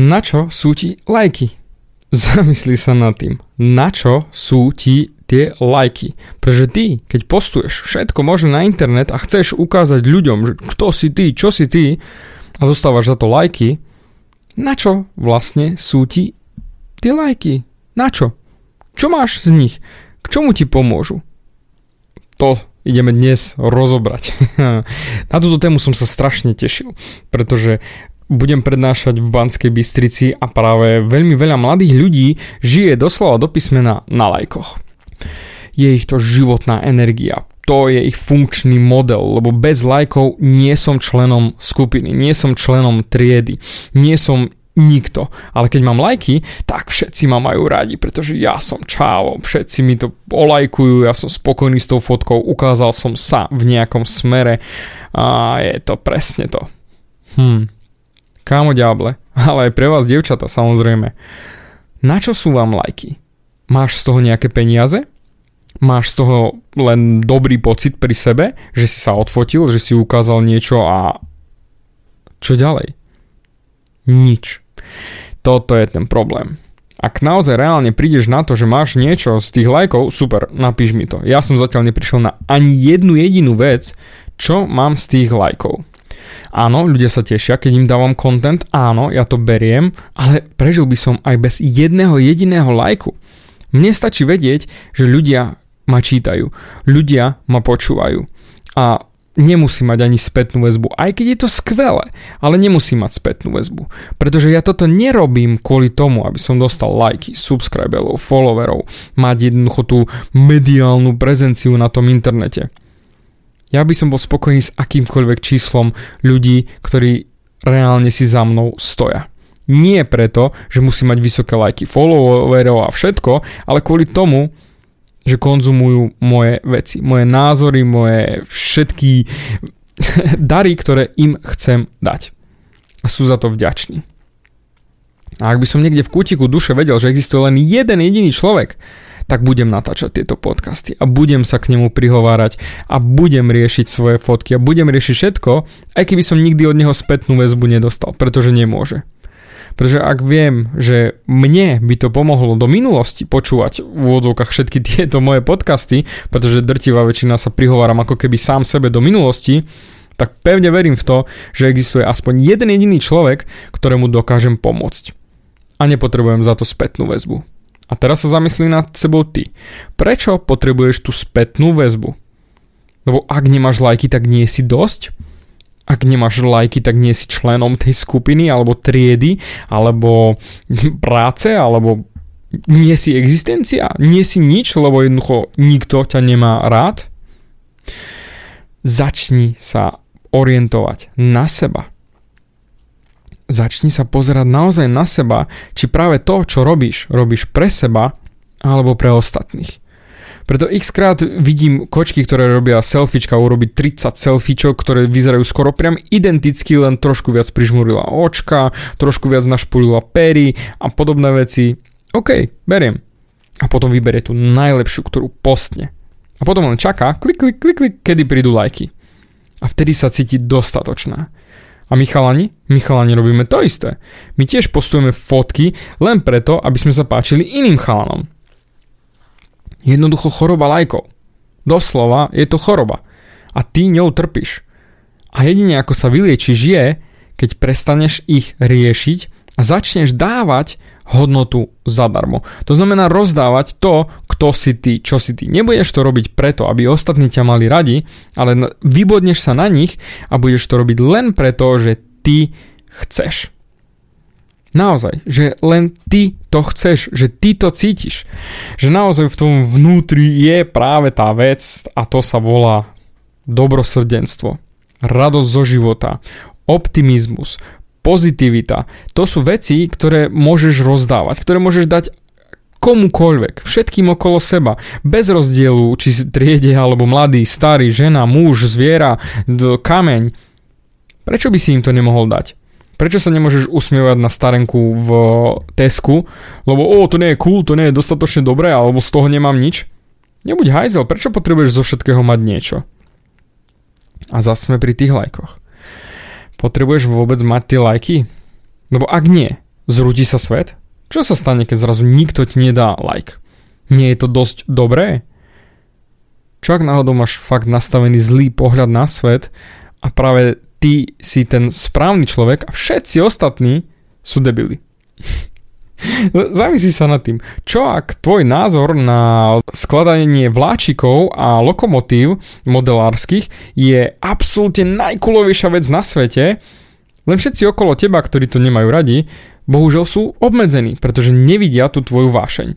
Na čo sú ti lajky? Zamysli sa nad tým. Na čo sú ti tie lajky? Pretože ty, keď postuješ všetko možné na internet a chceš ukázať ľuďom, že kto si ty, čo si ty a dostávaš za to lajky, na čo vlastne sú ti tie lajky? Na čo? Čo máš z nich? K čomu ti pomôžu? To ideme dnes rozobrať. Na túto tému som sa strašne tešil, pretože budem prednášať v Banskej Bystrici a práve veľmi veľa mladých ľudí žije doslova do písmena na lajkoch. Je ich to životná energia, to je ich funkčný model, lebo bez lajkov nie som členom skupiny, nie som členom triedy, nie som nikto. Ale keď mám lajky, tak všetci ma majú radi, pretože ja som čávo, všetci mi to olajkujú, ja som spokojný s tou fotkou, ukázal som sa v nejakom smere a je to presne to. Hm, Kámo ďable, ale aj pre vás dievčata samozrejme. Na čo sú vám lajky? Máš z toho nejaké peniaze? Máš z toho len dobrý pocit pri sebe, že si sa odfotil, že si ukázal niečo a čo ďalej? Nič. Toto je ten problém. Ak naozaj reálne prídeš na to, že máš niečo z tých lajkov, super, napíš mi to. Ja som zatiaľ neprišiel na ani jednu jedinú vec, čo mám z tých lajkov. Áno, ľudia sa tešia, keď im dávam content, áno, ja to beriem, ale prežil by som aj bez jedného jediného lajku. Mne stačí vedieť, že ľudia ma čítajú, ľudia ma počúvajú a nemusí mať ani spätnú väzbu, aj keď je to skvelé, ale nemusí mať spätnú väzbu, pretože ja toto nerobím kvôli tomu, aby som dostal lajky, subscriberov, followerov, mať jednoducho tú mediálnu prezenciu na tom internete. Ja by som bol spokojný s akýmkoľvek číslom ľudí, ktorí reálne si za mnou stoja. Nie preto, že musí mať vysoké lajky followerov a všetko, ale kvôli tomu, že konzumujú moje veci, moje názory, moje všetky dary, ktoré im chcem dať. A sú za to vďační. A ak by som niekde v kútiku duše vedel, že existuje len jeden jediný človek, tak budem natáčať tieto podcasty a budem sa k nemu prihovárať a budem riešiť svoje fotky a budem riešiť všetko, aj keby som nikdy od neho spätnú väzbu nedostal, pretože nemôže. Pretože ak viem, že mne by to pomohlo do minulosti počúvať v úvodzovkách všetky tieto moje podcasty, pretože drtivá väčšina sa prihováram ako keby sám sebe do minulosti, tak pevne verím v to, že existuje aspoň jeden jediný človek, ktorému dokážem pomôcť. A nepotrebujem za to spätnú väzbu. A teraz sa zamyslí nad sebou ty. Prečo potrebuješ tú spätnú väzbu? Lebo ak nemáš lajky, tak nie si dosť? Ak nemáš lajky, tak nie si členom tej skupiny, alebo triedy, alebo práce, alebo nie si existencia, nie si nič, lebo jednoducho nikto ťa nemá rád? Začni sa orientovať na seba začni sa pozerať naozaj na seba, či práve to, čo robíš, robíš pre seba alebo pre ostatných. Preto x krát vidím kočky, ktoré robia selfiečka, urobiť 30 selfiečok, ktoré vyzerajú skoro priam identicky, len trošku viac prižmurila očka, trošku viac našpulila pery a podobné veci. OK, beriem. A potom vyberie tú najlepšiu, ktorú postne. A potom len čaká, klik, klik, klik, klik, kedy prídu lajky. A vtedy sa cíti dostatočná. A my chalani? My chalani robíme to isté. My tiež postujeme fotky len preto, aby sme sa páčili iným chalanom. Jednoducho choroba lajkov. Doslova je to choroba. A ty ňou trpíš. A jedine ako sa vyliečiš je, keď prestaneš ich riešiť a začneš dávať hodnotu zadarmo. To znamená rozdávať to, kto si ty, čo si ty. Nebudeš to robiť preto, aby ostatní ťa mali radi, ale vybodneš sa na nich a budeš to robiť len preto, že ty chceš. Naozaj, že len ty to chceš, že ty to cítiš. Že naozaj v tom vnútri je práve tá vec a to sa volá dobrosrdenstvo, radosť zo života, optimizmus, pozitivita. To sú veci, ktoré môžeš rozdávať, ktoré môžeš dať komukoľvek, všetkým okolo seba, bez rozdielu, či triede alebo mladý, starý, žena, muž, zviera, kameň. Prečo by si im to nemohol dať? Prečo sa nemôžeš usmievať na starenku v Tesku, lebo o, to nie je cool, to nie je dostatočne dobré, alebo z toho nemám nič? Nebuď hajzel, prečo potrebuješ zo všetkého mať niečo? A zase sme pri tých lajkoch. Potrebuješ vôbec mať tie lajky? Lebo ak nie, Zrúti sa svet? Čo sa stane, keď zrazu nikto ti nedá like? Nie je to dosť dobré? Čo ak náhodou máš fakt nastavený zlý pohľad na svet a práve ty si ten správny človek a všetci ostatní sú debili. Zamysli sa nad tým, čo ak tvoj názor na skladanie vláčikov a lokomotív modelárskych je absolútne najkulovejšia vec na svete, len všetci okolo teba, ktorí to nemajú radi, bohužiaľ sú obmedzení, pretože nevidia tú tvoju vášeň.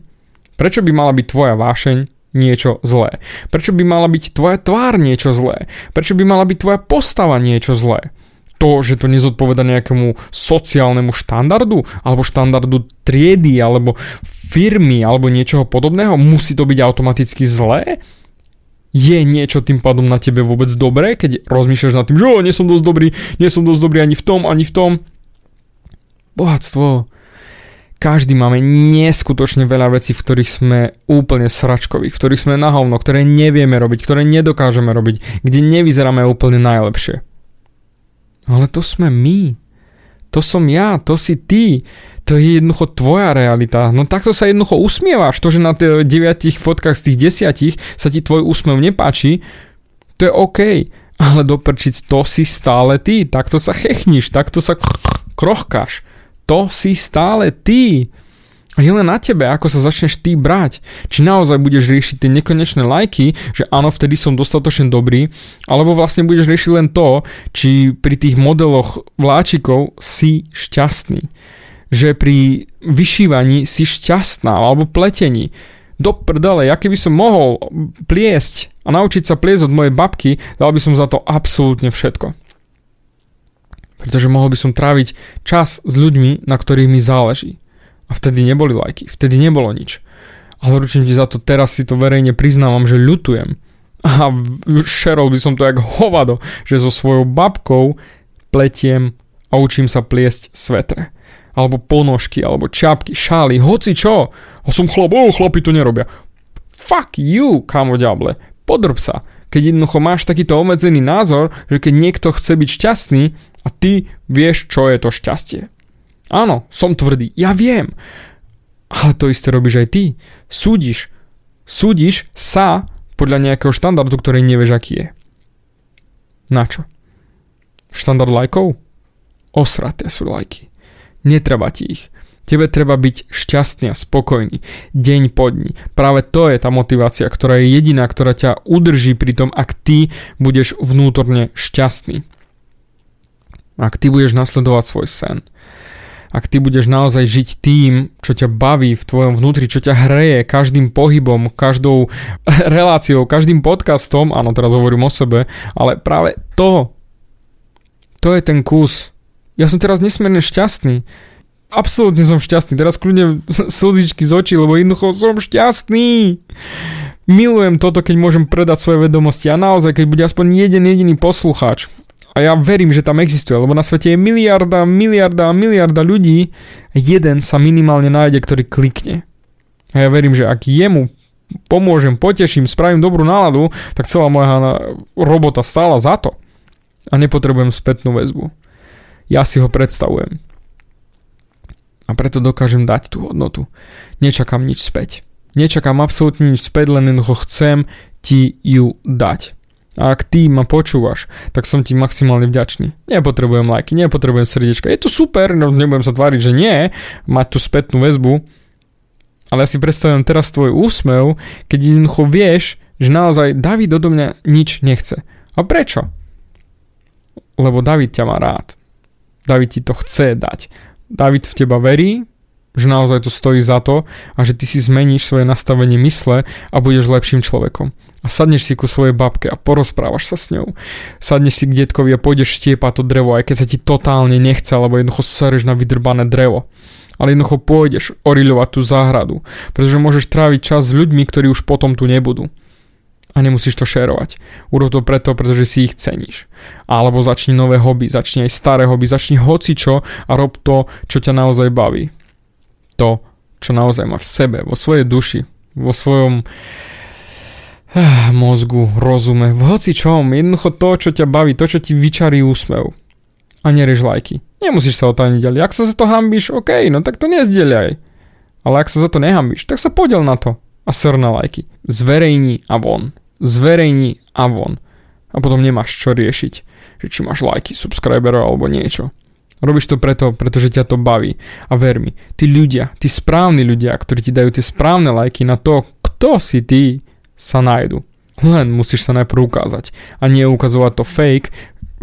Prečo by mala byť tvoja vášeň niečo zlé? Prečo by mala byť tvoja tvár niečo zlé? Prečo by mala byť tvoja postava niečo zlé? To, že to nezodpoveda nejakému sociálnemu štandardu, alebo štandardu triedy, alebo firmy, alebo niečoho podobného, musí to byť automaticky zlé? Je niečo tým pádom na tebe vôbec dobré, keď rozmýšľaš nad tým, že nie som dosť dobrý, nie som dosť dobrý ani v tom, ani v tom? Bohatstvo, každý máme neskutočne veľa vecí, v ktorých sme úplne sračkoví, v ktorých sme na hovno, ktoré nevieme robiť, ktoré nedokážeme robiť, kde nevyzeráme úplne najlepšie. Ale to sme my. To som ja, to si ty. To je jednoducho tvoja realita. No takto sa jednoducho usmievaš. To, že na tých 9 fotkách z tých desiatich sa ti tvoj úsmev nepáči, to je OK. Ale doprčiť, to si stále ty. Takto sa chechníš, takto sa krochkáš to si stále ty. Je len na tebe, ako sa začneš ty brať. Či naozaj budeš riešiť tie nekonečné lajky, že áno, vtedy som dostatočne dobrý, alebo vlastne budeš riešiť len to, či pri tých modeloch vláčikov si šťastný. Že pri vyšívaní si šťastná, alebo pletení. Do prdele, ja keby som mohol pliesť a naučiť sa pliesť od mojej babky, dal by som za to absolútne všetko. Pretože mohol by som tráviť čas s ľuďmi, na ktorých mi záleží. A vtedy neboli lajky, vtedy nebolo nič. Ale ručím ti za to, teraz si to verejne priznávam, že ľutujem. A šerol by som to jak hovado, že so svojou babkou pletiem a učím sa pliesť svetre. Alebo ponožky, alebo čapky, šály, hoci čo. A som chlap, oh, chlapi to nerobia. Fuck you, kamo ďable. Podrb sa. Keď jednoducho máš takýto obmedzený názor, že keď niekto chce byť šťastný, a ty vieš, čo je to šťastie. Áno, som tvrdý, ja viem. Ale to isté robíš aj ty. Súdiš. Súdiš sa podľa nejakého štandardu, ktorý nevieš, aký je. Na čo? Štandard lajkov? Osraté sú lajky. Netreba ti ich. Tebe treba byť šťastný a spokojný. Deň po dni. Práve to je tá motivácia, ktorá je jediná, ktorá ťa udrží pri tom, ak ty budeš vnútorne šťastný. Ak ty budeš nasledovať svoj sen, ak ty budeš naozaj žiť tým, čo ťa baví v tvojom vnútri, čo ťa hreje každým pohybom, každou reláciou, každým podcastom, áno, teraz hovorím o sebe, ale práve to, to je ten kus. Ja som teraz nesmierne šťastný. Absolútne som šťastný. Teraz kľudne slzičky z očí, lebo jednoducho som šťastný. Milujem toto, keď môžem predať svoje vedomosti a naozaj, keď bude aspoň jeden jediný poslucháč, a ja verím, že tam existuje, lebo na svete je miliarda, miliarda, miliarda ľudí. Jeden sa minimálne nájde, ktorý klikne. A ja verím, že ak jemu pomôžem, poteším, spravím dobrú náladu, tak celá moja robota stála za to. A nepotrebujem spätnú väzbu. Ja si ho predstavujem. A preto dokážem dať tú hodnotu. Nečakám nič späť. Nečakám absolútne nič späť, len jednoducho chcem ti ju dať. A ak ty ma počúvaš, tak som ti maximálne vďačný. Nepotrebujem lajky, nepotrebujem srdiečka. Je to super, no nebudem sa tváriť, že nie, mať tú spätnú väzbu, ale ja si predstavujem teraz tvoj úsmev, keď jednoducho vieš, že naozaj David odo mňa nič nechce. A prečo? Lebo David ťa má rád. David ti to chce dať. David v teba verí, že naozaj to stojí za to a že ty si zmeníš svoje nastavenie mysle a budeš lepším človekom a sadneš si ku svojej babke a porozprávaš sa s ňou. Sadneš si k detkovi a pôjdeš štiepať to drevo, aj keď sa ti totálne nechce, alebo jednoducho sereš na vydrbané drevo. Ale jednoducho pôjdeš oriľovať tú záhradu, pretože môžeš tráviť čas s ľuďmi, ktorí už potom tu nebudú. A nemusíš to šerovať. Urob to preto, pretože si ich ceníš. Alebo začni nové hobby, začni aj staré hobby, začni hocičo a rob to, čo ťa naozaj baví. To, čo naozaj máš v sebe, vo svojej duši, vo svojom mozgu, rozume, v hoci čom, jednoducho to, čo ťa baví, to, čo ti vyčarí úsmev. a nerieš lajky. Nemusíš sa o to ani ďalej. Ak sa za to hambíš, OK, no tak to nezdieľaj. Ale ak sa za to nehambíš, tak sa podiel na to a sr na lajky. Zverejni a von. Zverejni a von. A potom nemáš čo riešiť, že či máš lajky, subscriberov alebo niečo. Robíš to preto, pretože ťa to baví. A ver mi, tí ľudia, tí správni ľudia, ktorí ti dajú tie správne lajky na to, kto si ty, sa nájdu. Len musíš sa najprv ukázať. A nie ukazovať to fake,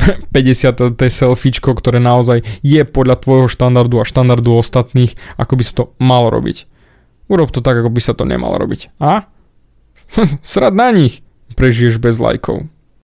50. selfiečko, ktoré naozaj je podľa tvojho štandardu a štandardu ostatných, ako by sa to malo robiť. Urob to tak, ako by sa to nemalo robiť. A? Srad na nich. Prežiješ bez lajkov.